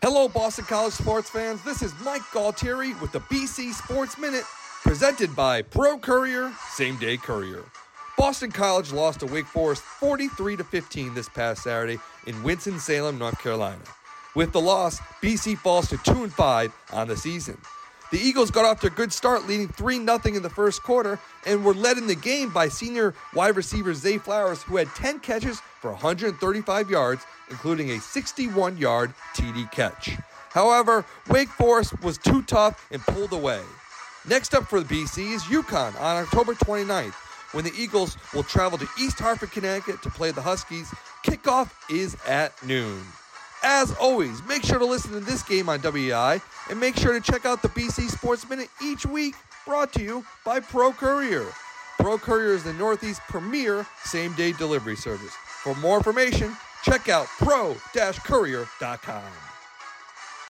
Hello, Boston College sports fans. This is Mike Galtieri with the BC Sports Minute, presented by Pro Courier, Same Day Courier. Boston College lost to Wake Forest 43 to 15 this past Saturday in Winston-Salem, North Carolina. With the loss, BC falls to 2 and 5 on the season. The Eagles got off to a good start, leading 3 0 in the first quarter, and were led in the game by senior wide receiver Zay Flowers, who had 10 catches for 135 yards, including a 61 yard TD catch. However, Wake Forest was too tough and pulled away. Next up for the BC is UConn on October 29th, when the Eagles will travel to East Hartford, Connecticut to play the Huskies. Kickoff is at noon. As always, make sure to listen to this game on WEEI and make sure to check out the BC Sports Minute each week, brought to you by Pro Courier. Pro Courier is the Northeast premier same day delivery service. For more information, check out pro-courier.com.